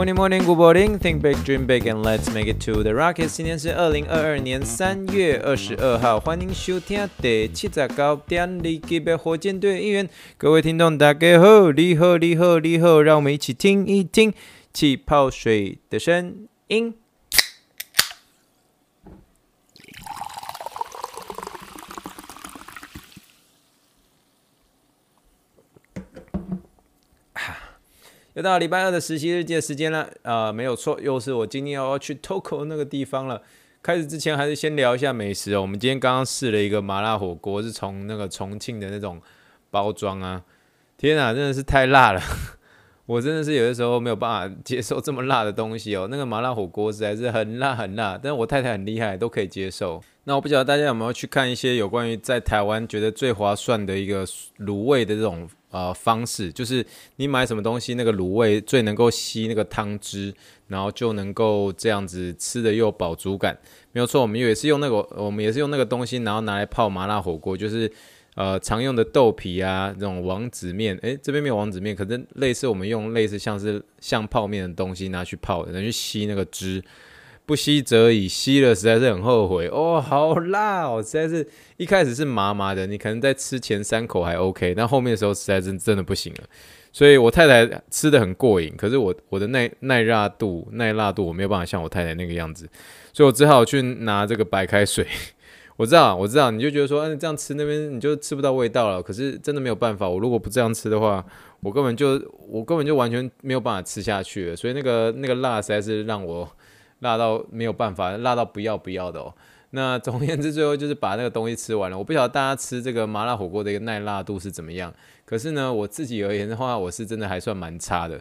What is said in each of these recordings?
Morning, morning, good morning. Think big, dream big, and let's make it to the rockets. 今天是二零二二年三月二十二号，欢迎收听第七十九点二级别火箭队一员。各位听众，大家好，你好，你好，你好，让我们一起听一听气泡水的声音。又到礼拜二的实习日记的时间了，呃，没有错，又是我今天要去 Toko 那个地方了。开始之前，还是先聊一下美食哦。我们今天刚刚试了一个麻辣火锅，是从那个重庆的那种包装啊。天啊，真的是太辣了！我真的是有的时候没有办法接受这么辣的东西哦。那个麻辣火锅实在是很辣很辣，但是我太太很厉害，都可以接受。那我不晓得大家有没有去看一些有关于在台湾觉得最划算的一个卤味的这种。呃，方式就是你买什么东西，那个卤味最能够吸那个汤汁，然后就能够这样子吃的又饱足感。没有错，我们也是用那个，我们也是用那个东西，然后拿来泡麻辣火锅，就是呃常用的豆皮啊，这种王子面。诶，这边没有王子面，可是类似我们用类似像是像泡面的东西拿去泡，然后去吸那个汁。不吸则已，吸了实在是很后悔哦，好辣哦！实在是一开始是麻麻的，你可能在吃前三口还 OK，但后面的时候实在是真的不行了。所以我太太吃的很过瘾，可是我我的耐耐辣度耐辣度我没有办法像我太太那个样子，所以我只好去拿这个白开水。我知道，我知道，你就觉得说，嗯，这样吃那边你就吃不到味道了。可是真的没有办法，我如果不这样吃的话，我根本就我根本就完全没有办法吃下去了。所以那个那个辣实在是让我。辣到没有办法，辣到不要不要的哦。那总而言之，最后就是把那个东西吃完了。我不晓得大家吃这个麻辣火锅的一个耐辣度是怎么样，可是呢，我自己而言的话，我是真的还算蛮差的。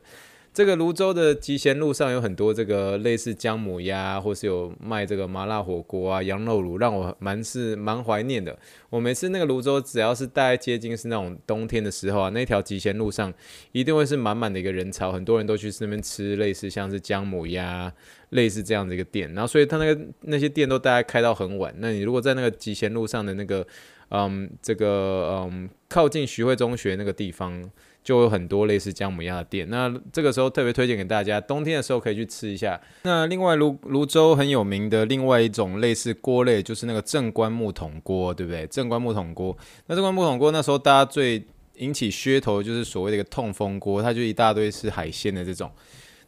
这个泸州的集贤路上有很多这个类似姜母鸭，或是有卖这个麻辣火锅啊、羊肉炉，让我蛮是蛮怀念的。我每次那个泸州，只要是大概接近是那种冬天的时候啊，那条集贤路上一定会是满满的一个人潮，很多人都去那边吃类似像是姜母鸭，类似这样的一个店。然后所以他那个那些店都大概开到很晚。那你如果在那个集贤路上的那个，嗯，这个嗯靠近徐汇中学那个地方。就有很多类似姜母鸭的店，那这个时候特别推荐给大家，冬天的时候可以去吃一下。那另外泸泸州很有名的另外一种类似锅类，就是那个正官木桶锅，对不对？正官木桶锅，那正官木桶锅那时候大家最引起噱头就是所谓的一个痛风锅，它就一大堆是海鲜的这种。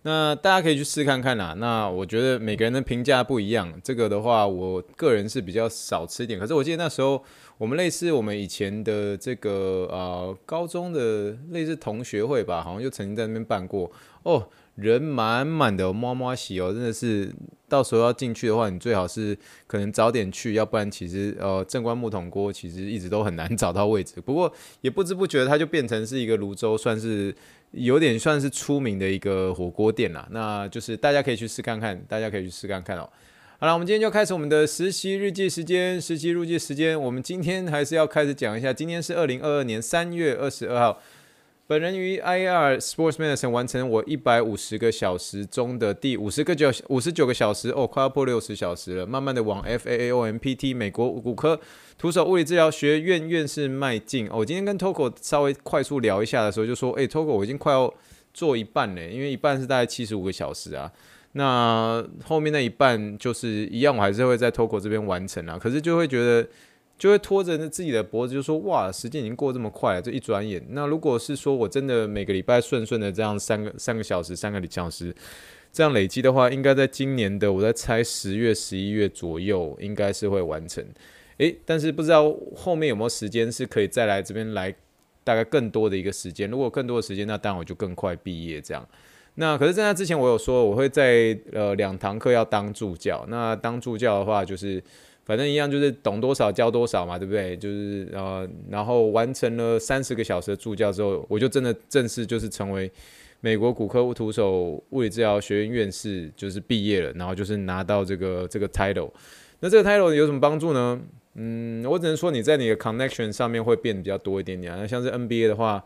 那大家可以去试看看啦。那我觉得每个人的评价不一样，这个的话，我个人是比较少吃一点。可是我记得那时候我们类似我们以前的这个呃高中的类似同学会吧，好像就曾经在那边办过哦，人满满的，摸摸喜哦，真的是到时候要进去的话，你最好是可能早点去，要不然其实呃正官木桶锅其实一直都很难找到位置。不过也不知不觉它就变成是一个泸州算是。有点算是出名的一个火锅店啦，那就是大家可以去试看看，大家可以去试看看哦。好了，我们今天就开始我们的实习日记时间，实习日记时间，我们今天还是要开始讲一下，今天是二零二二年三月二十二号。本人于 I R Sports Medicine 完成我一百五十个小时中的第五十个九五十九个小时哦，快要破六十小时了，慢慢的往 FAAOMPT 美国骨科徒手物理治疗学院院士迈进。哦，我今天跟 Toko 稍微快速聊一下的时候，就说，诶，Toko 我已经快要做一半了，因为一半是大概七十五个小时啊，那后面那一半就是一样，我还是会在 Toko 这边完成啊，可是就会觉得。就会拖着自己的脖子，就说哇，时间已经过这么快了，这一转眼。那如果是说我真的每个礼拜顺顺的这样三个三个小时，三个小时这样累积的话，应该在今年的我在猜十月、十一月左右，应该是会完成。诶，但是不知道后面有没有时间是可以再来这边来大概更多的一个时间。如果更多的时间，那当然我就更快毕业这样。那可是在那之前，我有说我会在呃两堂课要当助教。那当助教的话，就是。反正一样，就是懂多少教多少嘛，对不对？就是呃，然后完成了三十个小时的助教之后，我就真的正式就是成为美国骨科徒手物理治疗学院院士，就是毕业了，然后就是拿到这个这个 title。那这个 title 有什么帮助呢？嗯，我只能说你在你的 connection 上面会变得比较多一点点。那像是 NBA 的话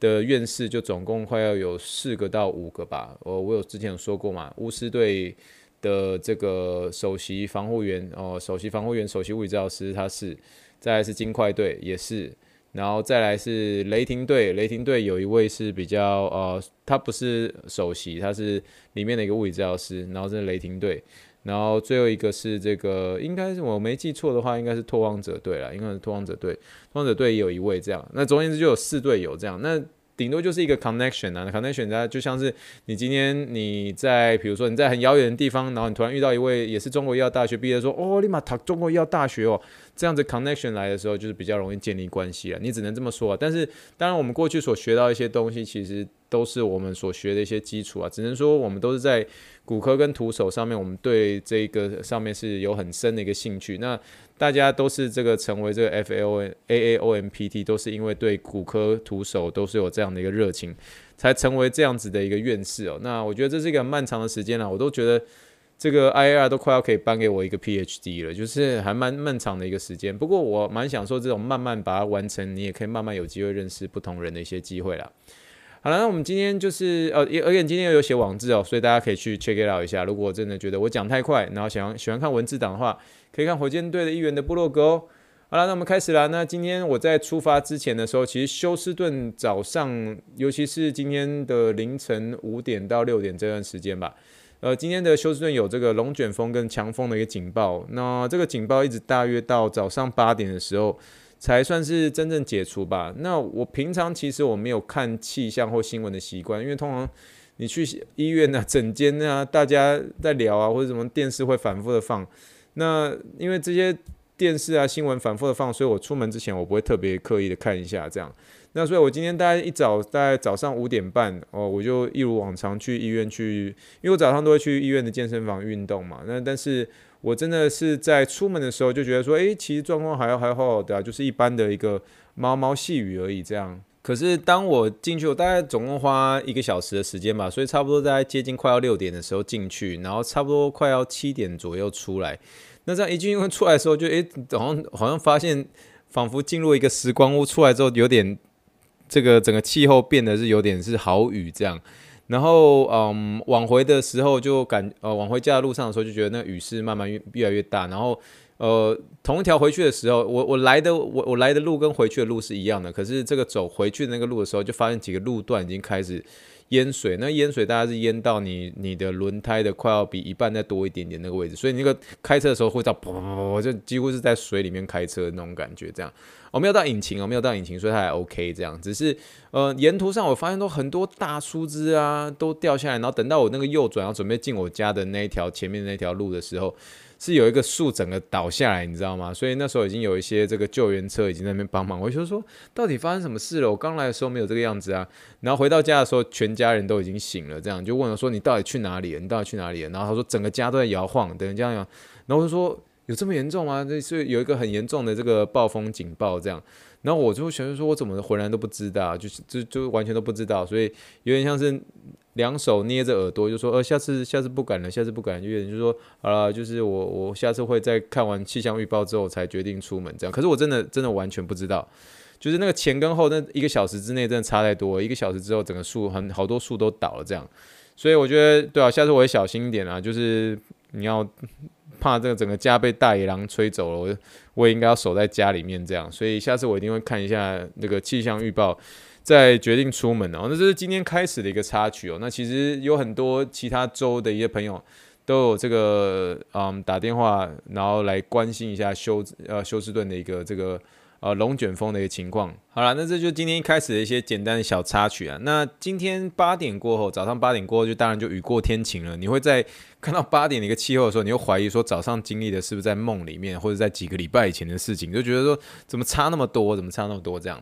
的院士就总共快要有四个到五个吧。我我有之前有说过嘛，巫师队的这个首席防护员哦，首席防护员、首席物理治疗师他是，再来是金块队也是。然后再来是雷霆队，雷霆队有一位是比较呃，他不是首席，他是里面的一个物理治疗师。然后是雷霆队，然后最后一个是这个，应该是我没记错的话，应该是拓荒者队了，应该是拓荒者队，拓荒者队也有一位这样。那总而言之就有四队有这样。那顶多就是一个 connection 啊，connection 它就像是你今天你在，比如说你在很遥远的地方，然后你突然遇到一位也是中国医药大学毕业，说哦，立马他中国医药大学哦，这样子 connection 来的时候，就是比较容易建立关系啊。你只能这么说啊。但是当然，我们过去所学到一些东西，其实都是我们所学的一些基础啊。只能说我们都是在骨科跟徒手上面，我们对这个上面是有很深的一个兴趣。那大家都是这个成为这个 F L N A A O M P T，都是因为对骨科徒手都是有这样的一个热情，才成为这样子的一个院士哦。那我觉得这是一个很漫长的时间了，我都觉得这个 I A R 都快要可以颁给我一个 P H D 了，就是还蛮漫长的一个时间。不过我蛮享受这种慢慢把它完成，你也可以慢慢有机会认识不同人的一些机会啦。好了，那我们今天就是呃，而且今天又有写网志哦，所以大家可以去 check it out 一下。如果真的觉得我讲太快，然后想要喜欢看文字档的话，可以看火箭队的一员的部落格哦。好了，那我们开始啦。那今天我在出发之前的时候，其实休斯顿早上，尤其是今天的凌晨五点到六点这段时间吧，呃，今天的休斯顿有这个龙卷风跟强风的一个警报。那这个警报一直大约到早上八点的时候。才算是真正解除吧。那我平常其实我没有看气象或新闻的习惯，因为通常你去医院啊、诊间啊，大家在聊啊，或者什么电视会反复的放。那因为这些电视啊、新闻反复的放，所以我出门之前我不会特别刻意的看一下这样。那所以我今天大概一早大概早上五点半哦，我就一如往常去医院去，因为我早上都会去医院的健身房运动嘛。那但是。我真的是在出门的时候就觉得说，诶，其实状况还还好好的啊，就是一般的一个毛毛细雨而已这样。可是当我进去，我大概总共花一个小时的时间吧，所以差不多在接近快要六点的时候进去，然后差不多快要七点左右出来。那这样一进去出来的时候就，就诶，好像好像发现仿佛进入一个时光屋，出来之后有点这个整个气候变得是有点是好雨这样。然后，嗯，往回的时候就感，呃，往回家的路上的时候就觉得那雨势慢慢越越来越大。然后，呃，同一条回去的时候，我我来的我我来的路跟回去的路是一样的，可是这个走回去的那个路的时候，就发现几个路段已经开始淹水。那淹水大概是淹到你你的轮胎的快要比一半再多一点点那个位置，所以那个开车的时候会到噗噗噗，就几乎是在水里面开车那种感觉，这样。我没有到引擎，我没有到引擎，所以它还 OK 这样。只是呃，沿途上我发现都很多大树枝啊，都掉下来。然后等到我那个右转要准备进我家的那一条前面那条路的时候，是有一个树整个倒下来，你知道吗？所以那时候已经有一些这个救援车已经在那边帮忙。我就说，到底发生什么事了？我刚来的时候没有这个样子啊。然后回到家的时候，全家人都已经醒了，这样就问我说：“你到底去哪里了？你到底去哪里了？”然后他说：“整个家都在摇晃，等这样。”然后我就说。有这么严重吗？这是有一个很严重的这个暴风警报，这样。然后我就想说，我怎么浑然都不知道，就是就就完全都不知道，所以有点像是两手捏着耳朵，就说呃，下次下次不敢了，下次不敢。有点就是说，好了，就是我我下次会在看完气象预报之后才决定出门这样。可是我真的真的完全不知道，就是那个前跟后那一个小时之内真的差太多，一个小时之后整个树很好多树都倒了这样。所以我觉得对啊，下次我会小心一点啊，就是你要。怕这个整个家被大野狼吹走了，我我也应该要守在家里面这样，所以下次我一定会看一下那个气象预报，再决定出门哦。那这是今天开始的一个插曲哦。那其实有很多其他州的一些朋友都有这个嗯打电话，然后来关心一下休呃休斯顿的一个这个。呃，龙卷风的一个情况。好了，那这就今天开始的一些简单的小插曲啊。那今天八点过后，早上八点过后，就当然就雨过天晴了。你会在看到 八点的一个气候的时候，你会怀疑说早上经历的是不是在梦里面，或者在几个礼拜以前的事情，就觉得说怎么差那么多，怎么差那么多这样。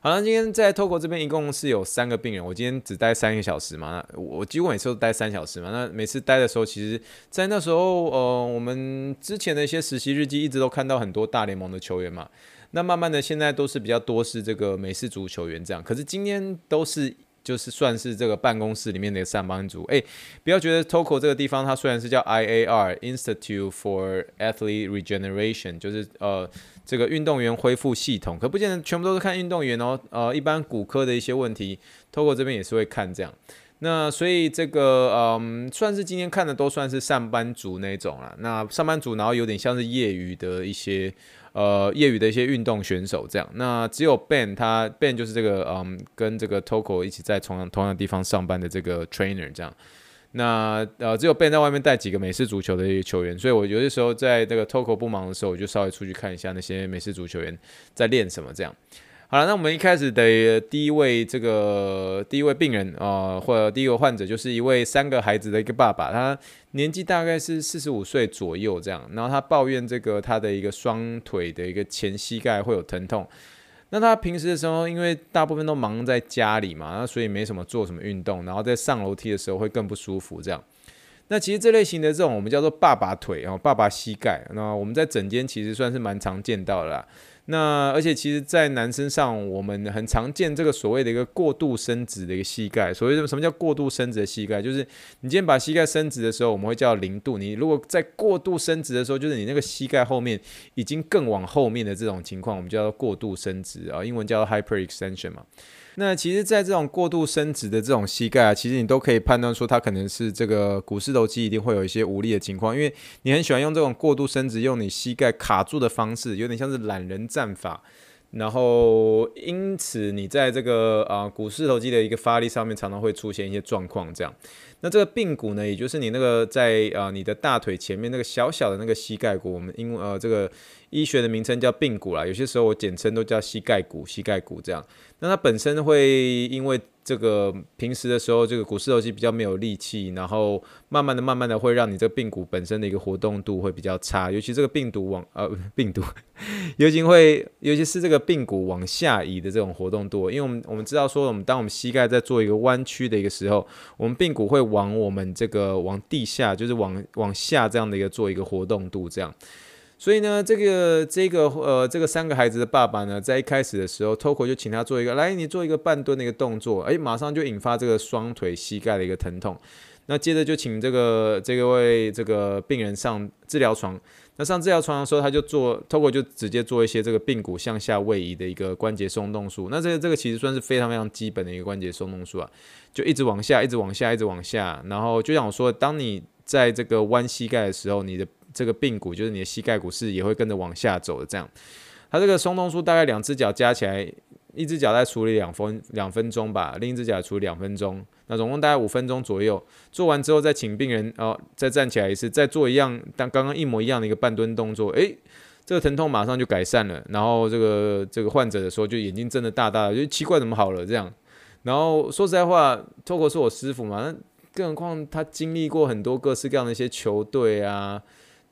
好了，今天在透过这边一共是有三个病人，我今天只待三个小时嘛，我几乎每次都待三小时嘛。那每次待的时候，其实，在那时候，呃，我们之前的一些实习日记一直都看到很多大联盟的球员嘛。那慢慢的，现在都是比较多是这个美式足球员这样，可是今天都是就是算是这个办公室里面的上班族。哎，不要觉得 TOCO 这个地方它虽然是叫 IAR Institute for Athlete Regeneration，就是呃这个运动员恢复系统，可不见得全部都是看运动员哦。呃，一般骨科的一些问题，TOCO 这边也是会看这样。那所以这个嗯，算是今天看的都算是上班族那种啦。那上班族，然后有点像是业余的一些呃业余的一些运动选手这样。那只有 Ben 他 Ben 就是这个嗯，跟这个 TOCO 一起在同样同样地方上班的这个 trainer 这样。那呃只有 Ben 在外面带几个美式足球的一些球员，所以我有些时候在这个 TOCO 不忙的时候，我就稍微出去看一下那些美式足球员在练什么这样。好了，那我们一开始的第一位这个第一位病人啊、或者第一个患者，就是一位三个孩子的一个爸爸，他年纪大概是四十五岁左右这样，然后他抱怨这个他的一个双腿的一个前膝盖会有疼痛。那他平时的时候，因为大部分都忙在家里嘛，那所以没什么做什么运动，然后在上楼梯的时候会更不舒服这样。那其实这类型的这种我们叫做爸爸腿哦，爸爸膝盖，那我们在诊间其实算是蛮常见到的啦。那而且其实，在男生上，我们很常见这个所谓的一个过度伸直的一个膝盖。所谓的什么叫过度伸直的膝盖？就是你今天把膝盖伸直的时候，我们会叫零度。你如果在过度伸直的时候，就是你那个膝盖后面已经更往后面的这种情况，我们叫做过度伸直啊，英文叫做 hyperextension 嘛。那其实，在这种过度伸直的这种膝盖啊，其实你都可以判断出，它可能是这个股四头肌一定会有一些无力的情况，因为你很喜欢用这种过度伸直，用你膝盖卡住的方式，有点像是懒人战法。然后，因此你在这个啊股四头肌的一个发力上面，常常会出现一些状况。这样，那这个髌骨呢，也就是你那个在啊你的大腿前面那个小小的那个膝盖骨，我们因为呃这个医学的名称叫髌骨啦，有些时候我简称都叫膝盖骨、膝盖骨这样。那它本身会因为这个平时的时候，这个股四头肌比较没有力气，然后慢慢的、慢慢的会让你这个髌骨本身的一个活动度会比较差，尤其这个病毒往呃病毒，尤其会尤其是这个髌骨往下移的这种活动度，因为我们我们知道说，我们当我们膝盖在做一个弯曲的一个时候，我们髌骨会往我们这个往地下，就是往往下这样的一个做一个活动度这样。所以呢，这个这个呃，这个三个孩子的爸爸呢，在一开始的时候，Toko 就请他做一个，来，你做一个半蹲的一个动作，哎，马上就引发这个双腿膝盖的一个疼痛。那接着就请这个这个位这个病人上治疗床。那上这条床的时候，他就做透过就直接做一些这个髌骨向下位移的一个关节松动术。那这个这个其实算是非常非常基本的一个关节松动术啊，就一直往下，一直往下，一直往下。然后就像我说，当你在这个弯膝盖的时候，你的这个髌骨就是你的膝盖骨是也会跟着往下走的，这样。它这个松动术大概两只脚加起来，一只脚在处理两分两分钟吧，另一只脚处理两分钟，那总共大概五分钟左右。做完之后再请病人哦，再站起来一次，再做一样，但刚刚一模一样的一个半蹲动作，诶，这个疼痛马上就改善了。然后这个这个患者的时候就眼睛睁得大大的，就奇怪怎么好了这样。然后说实在话，TOCO 是我师傅嘛，那更何况他经历过很多各式各样的一些球队啊。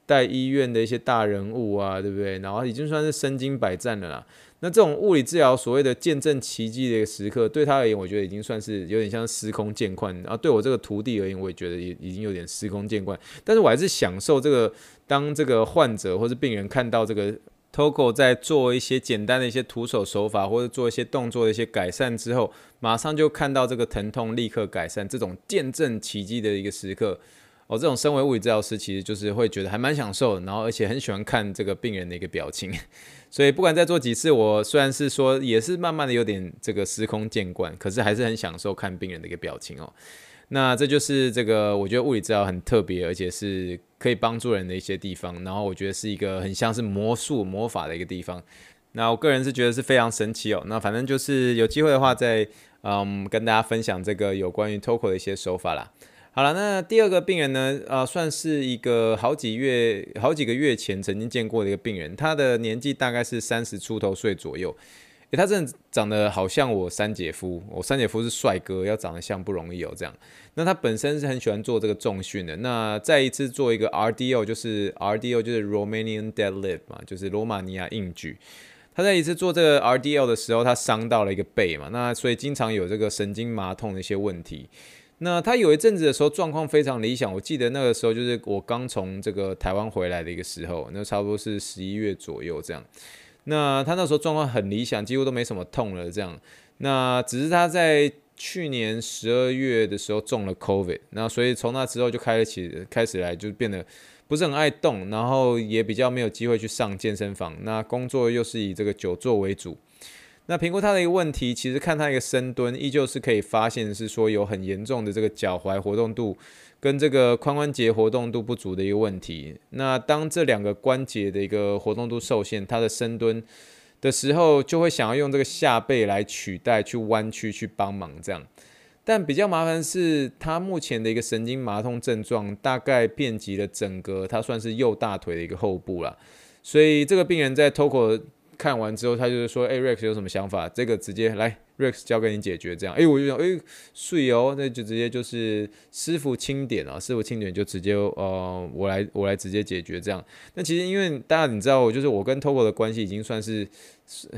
带医院的一些大人物啊，对不对？然后已经算是身经百战了啦。那这种物理治疗所谓的见证奇迹的一个时刻，对他而言，我觉得已经算是有点像司空见惯。然后对我这个徒弟而言，我也觉得也已经有点司空见惯。但是我还是享受这个，当这个患者或是病人看到这个 Togo 在做一些简单的一些徒手手法，或者做一些动作的一些改善之后，马上就看到这个疼痛立刻改善，这种见证奇迹的一个时刻。我、这种身为物理治疗师，其实就是会觉得还蛮享受，然后而且很喜欢看这个病人的一个表情，所以不管再做几次，我虽然是说也是慢慢的有点这个司空见惯，可是还是很享受看病人的一个表情哦。那这就是这个我觉得物理治疗很特别，而且是可以帮助人的一些地方，然后我觉得是一个很像是魔术魔法的一个地方。那我个人是觉得是非常神奇哦。那反正就是有机会的话再，再嗯跟大家分享这个有关于 TOCO 的一些手法啦。好了，那第二个病人呢？啊、呃，算是一个好几月、好几个月前曾经见过的一个病人，他的年纪大概是三十出头岁左右。诶，他真的长得好像我三姐夫，我三姐夫是帅哥，要长得像不容易哦。这样，那他本身是很喜欢做这个重训的。那再一次做一个 RDL，就是 RDL 就是 Romanian Deadlift 嘛，就是罗马尼亚硬举。他在一次做这个 RDL 的时候，他伤到了一个背嘛，那所以经常有这个神经麻痛的一些问题。那他有一阵子的时候状况非常理想，我记得那个时候就是我刚从这个台湾回来的一个时候，那差不多是十一月左右这样。那他那时候状况很理想，几乎都没什么痛了这样。那只是他在去年十二月的时候中了 COVID，那所以从那之后就开始开始来就变得不是很爱动，然后也比较没有机会去上健身房。那工作又是以这个久坐为主。那评估他的一个问题，其实看他一个深蹲，依旧是可以发现是说有很严重的这个脚踝活动度跟这个髋关节活动度不足的一个问题。那当这两个关节的一个活动度受限，他的深蹲的时候，就会想要用这个下背来取代，去弯曲去帮忙这样。但比较麻烦是，他目前的一个神经麻痛症状，大概遍及了整个他算是右大腿的一个后部了。所以这个病人在 TOKO 看完之后，他就是说：“哎，Rex 有什么想法？这个直接来，Rex 交给你解决。”这样，哎、我就想，哎、欸，睡哦，那就直接就是师傅清点啊，师傅清点就直接呃，我来我来直接解决这样。那其实因为大家你知道，就是我跟 TOKO 的关系已经算是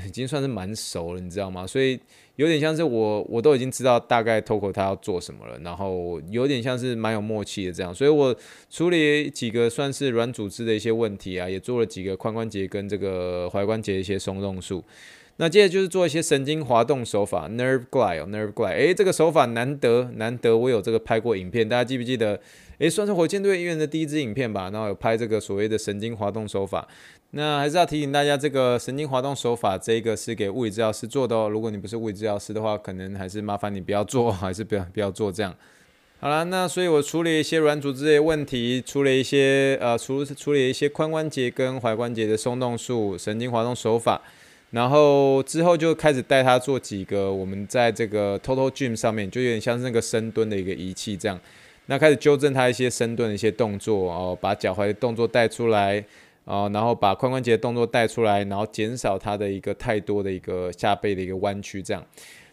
已经算是蛮熟了，你知道吗？所以。有点像是我，我都已经知道大概 TOKO 他要做什么了，然后有点像是蛮有默契的这样，所以我处理几个算是软组织的一些问题啊，也做了几个髋关节跟这个踝关节一些松动术。那接着就是做一些神经滑动手法，Nerve Glide，Nerve Glide，哎，这个手法难得难得，我有这个拍过影片，大家记不记得？诶，算是火箭队医院的第一支影片吧，然后有拍这个所谓的神经滑动手法。那还是要提醒大家，这个神经滑动手法，这个是给物理治疗师做的哦。如果你不是物理治疗师的话，可能还是麻烦你不要做，还是不要不要做这样。好了，那所以我处理一些软组织的问题，处理一些呃，处处理一些髋关节跟踝关节的松动术、神经滑动手法，然后之后就开始带他做几个我们在这个 Total Gym 上面，就有点像是那个深蹲的一个仪器这样。那开始纠正他一些深蹲的一些动作哦，把脚踝的动作带出来。哦，然后把髋关节的动作带出来，然后减少他的一个太多的一个下背的一个弯曲，这样。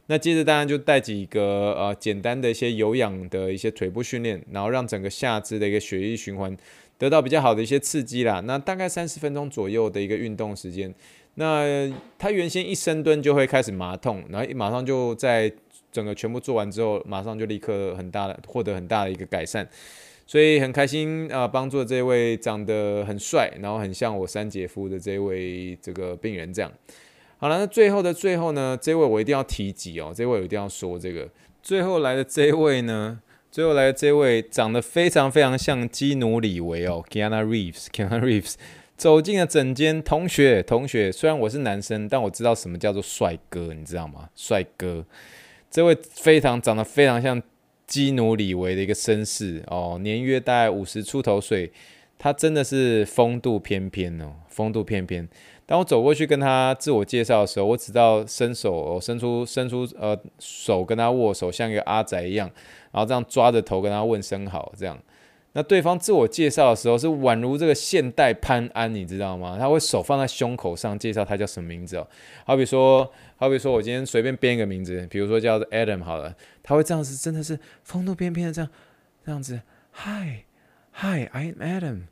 那接着当然就带几个呃简单的一些有氧的一些腿部训练，然后让整个下肢的一个血液循环得到比较好的一些刺激啦。那大概三十分钟左右的一个运动时间。那他原先一深蹲就会开始麻痛，然后马上就在整个全部做完之后，马上就立刻很大的获得很大的一个改善。所以很开心啊，帮助这位长得很帅，然后很像我三姐夫的这位这个病人这样。好了，那最后的最后呢，这位我一定要提及哦，这位我一定要说这个。最后来的这位呢，最后来的这位长得非常非常像基努里维哦，Keanu Reeves，Keanu Reeves 走进了整间，同学同学，虽然我是男生，但我知道什么叫做帅哥，你知道吗？帅哥，这位非常长得非常像。基努李维的一个绅士哦，年约大概五十出头岁，他真的是风度翩翩哦，风度翩翩。当我走过去跟他自我介绍的时候，我只到伸手，伸出伸出呃手跟他握手，像一个阿宅一样，然后这样抓着头跟他问声好，这样。那对方自我介绍的时候是宛如这个现代潘安，你知道吗？他会手放在胸口上介绍他叫什么名字哦。好比说，好比说我今天随便编一个名字，比如说叫 Adam 好了，他会这样子，真的是风度翩翩的这样这样子。Hi, Hi, I'm Adam.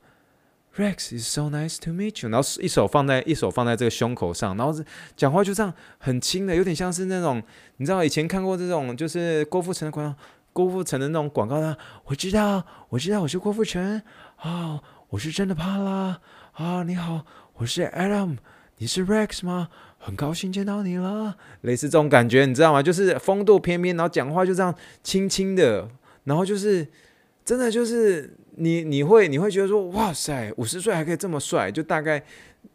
Rex, is so nice to meet you. 然后一手放在一手放在这个胸口上，然后讲话就这样很轻的，有点像是那种你知道以前看过这种就是郭富城的广告。郭富城的那种广告呢？我知道，我知道，我是郭富城啊，我是真的怕啦啊！你好，我是 Adam，你是 Rex 吗？很高兴见到你了，类似这种感觉，你知道吗？就是风度翩翩，然后讲话就这样轻轻的，然后就是真的就是你你会你会觉得说哇塞，五十岁还可以这么帅，就大概。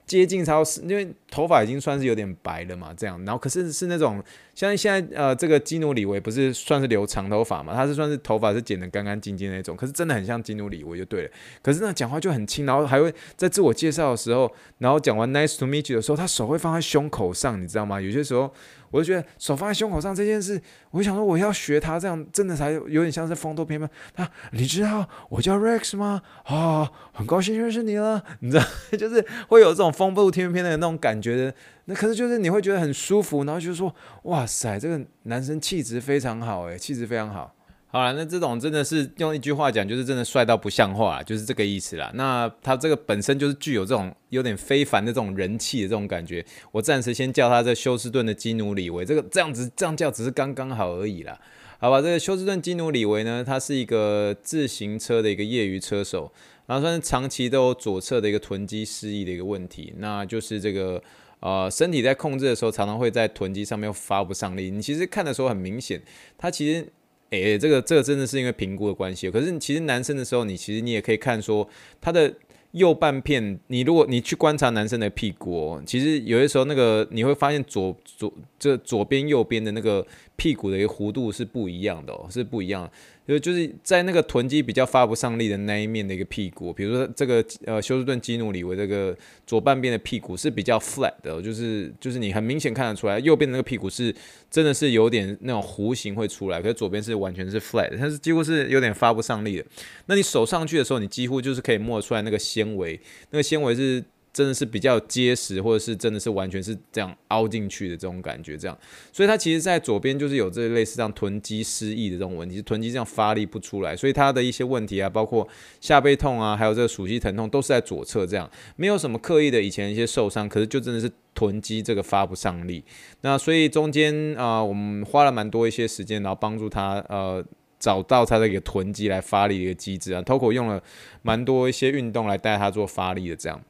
接近超，因为头发已经算是有点白了嘛，这样，然后可是是那种像现在呃，这个基努里维不是算是留长头发嘛，他是算是头发是剪得干干净净那种，可是真的很像基努里维就对了。可是那讲话就很轻，然后还会在自我介绍的时候，然后讲完 Nice to meet you 的时候，他手会放在胸口上，你知道吗？有些时候。我就觉得手放在胸口上这件事，我想说我要学他这样，真的才有点像是风度翩翩。他，你知道我叫 Rex 吗？啊、哦，很高兴认识你了。你知道，就是会有这种风度翩翩的那种感觉的。那可是就是你会觉得很舒服，然后就是说，哇塞，这个男生气质非常好，诶，气质非常好。好了，那这种真的是用一句话讲，就是真的帅到不像话，就是这个意思啦。那他这个本身就是具有这种有点非凡的这种人气的这种感觉。我暂时先叫他这休斯顿的基努里维，这个这样子这样叫只是刚刚好而已啦。好吧，这个休斯顿基努里维呢，他是一个自行车的一个业余车手，然后算是长期都有左侧的一个臀肌失忆的一个问题，那就是这个呃身体在控制的时候，常常会在臀肌上面发不上力。你其实看的时候很明显，他其实，诶、这个这个真的是因为评估的关系。可是其实男生的时候，你其实你也可以看说他的。右半片，你如果你去观察男生的屁股哦，其实有些时候那个你会发现左左这左边右边的那个屁股的一个弧度是不一样的哦，是不一样的。就就是在那个臀肌比较发不上力的那一面的一个屁股，比如说这个呃休斯顿基努里维这个左半边的屁股是比较 flat 的，就是就是你很明显看得出来，右边那个屁股是真的是有点那种弧形会出来，可是左边是完全是 flat，它是几乎是有点发不上力的。那你手上去的时候，你几乎就是可以摸得出来那个纤维，那个纤维是。真的是比较结实，或者是真的是完全是这样凹进去的这种感觉，这样，所以它其实，在左边就是有这类似这样臀肌失忆的这种问题，臀肌这样发力不出来，所以它的一些问题啊，包括下背痛啊，还有这个鼠蹊疼痛，都是在左侧这样，没有什么刻意的以前一些受伤，可是就真的是臀肌这个发不上力，那所以中间啊、我们花了蛮多一些时间，然后帮助他呃找到他的一个臀肌来发力的一个机制啊，Toko 用了蛮多一些运动来带他做发力的这样。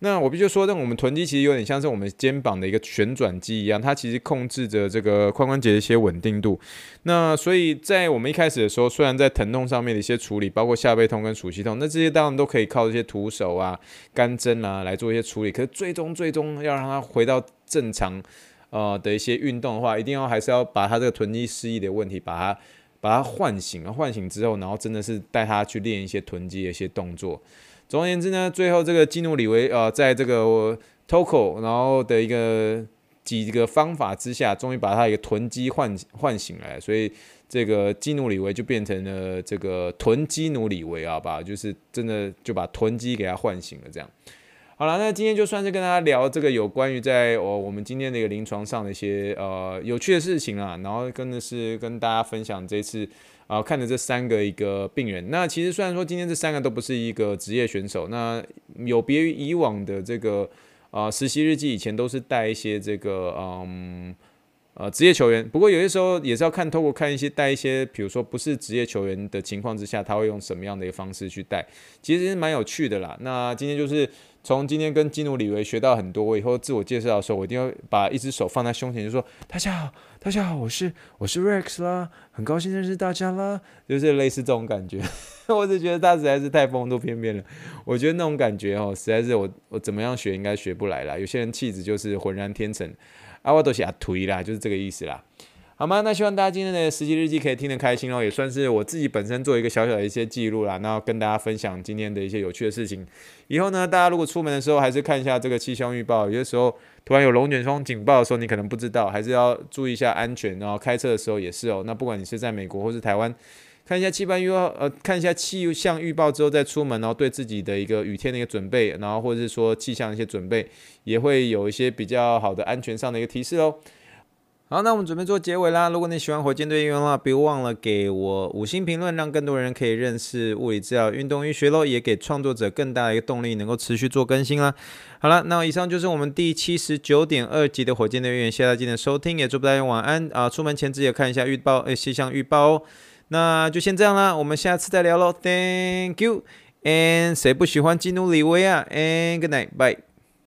那我必须说，那我们臀肌其实有点像是我们肩膀的一个旋转肌一样，它其实控制着这个髋关节的一些稳定度。那所以在我们一开始的时候，虽然在疼痛上面的一些处理，包括下背痛跟鼠蹊痛，那这些当然都可以靠这些徒手啊、干针啊来做一些处理。可是最终最终要让它回到正常呃的一些运动的话，一定要还是要把它这个臀肌失忆的问题，把它把它唤醒了，唤醒之后，然后真的是带它去练一些臀肌的一些动作。总而言之呢，最后这个基努李维呃，在这个 Toko 然后的一个几个方法之下，终于把他一个臀肌唤唤醒来，所以这个基努李维就变成了这个臀基努李维啊吧，就是真的就把臀肌给他唤醒了这样。好了，那今天就算是跟大家聊这个有关于在哦我们今天的一个临床上的一些呃有趣的事情啊，然后跟的是跟大家分享这次。啊，看着这三个一个病人，那其实虽然说今天这三个都不是一个职业选手，那有别于以往的这个啊实习日记，以前都是带一些这个嗯呃职业球员，不过有些时候也是要看透过看一些带一些，比如说不是职业球员的情况之下，他会用什么样的一个方式去带，其实蛮有趣的啦。那今天就是。从今天跟基努李维学到很多，我以后自我介绍的时候，我一定要把一只手放在胸前，就说：“大家好，大家好，我是我是 Rex 啦，很高兴认识大家啦。”就是类似这种感觉，我只觉得他实在是太风度翩翩了。我觉得那种感觉哦，实在是我我怎么样学应该学不来啦。有些人气质就是浑然天成，啊，我都是阿颓啦，就是这个意思啦。好吗？那希望大家今天的实习日记可以听得开心哦，也算是我自己本身做一个小小的一些记录啦，然后跟大家分享今天的一些有趣的事情。以后呢，大家如果出门的时候，还是看一下这个气象预报，有些时候突然有龙卷风警报的时候，你可能不知道，还是要注意一下安全。然后开车的时候也是哦。那不管你是在美国或是台湾，看一下气象预报，呃，看一下气象预报之后再出门，然后对自己的一个雨天的一个准备，然后或者是说气象的一些准备，也会有一些比较好的安全上的一个提示哦。好，那我们准备做结尾啦。如果你喜欢火箭队英文的话，别忘了给我五星评论，让更多人可以认识物理治疗、运动医学喽，也给创作者更大的一个动力，能够持续做更新啦。好了，那以上就是我们第七十九点二集的火箭队员，谢谢大家今天的收听，也祝大家晚安啊！出门前记得看一下预报，诶，气象预报哦。那就先这样啦，我们下次再聊喽。Thank you，and 谁不喜欢基努里维啊？And good night，bye。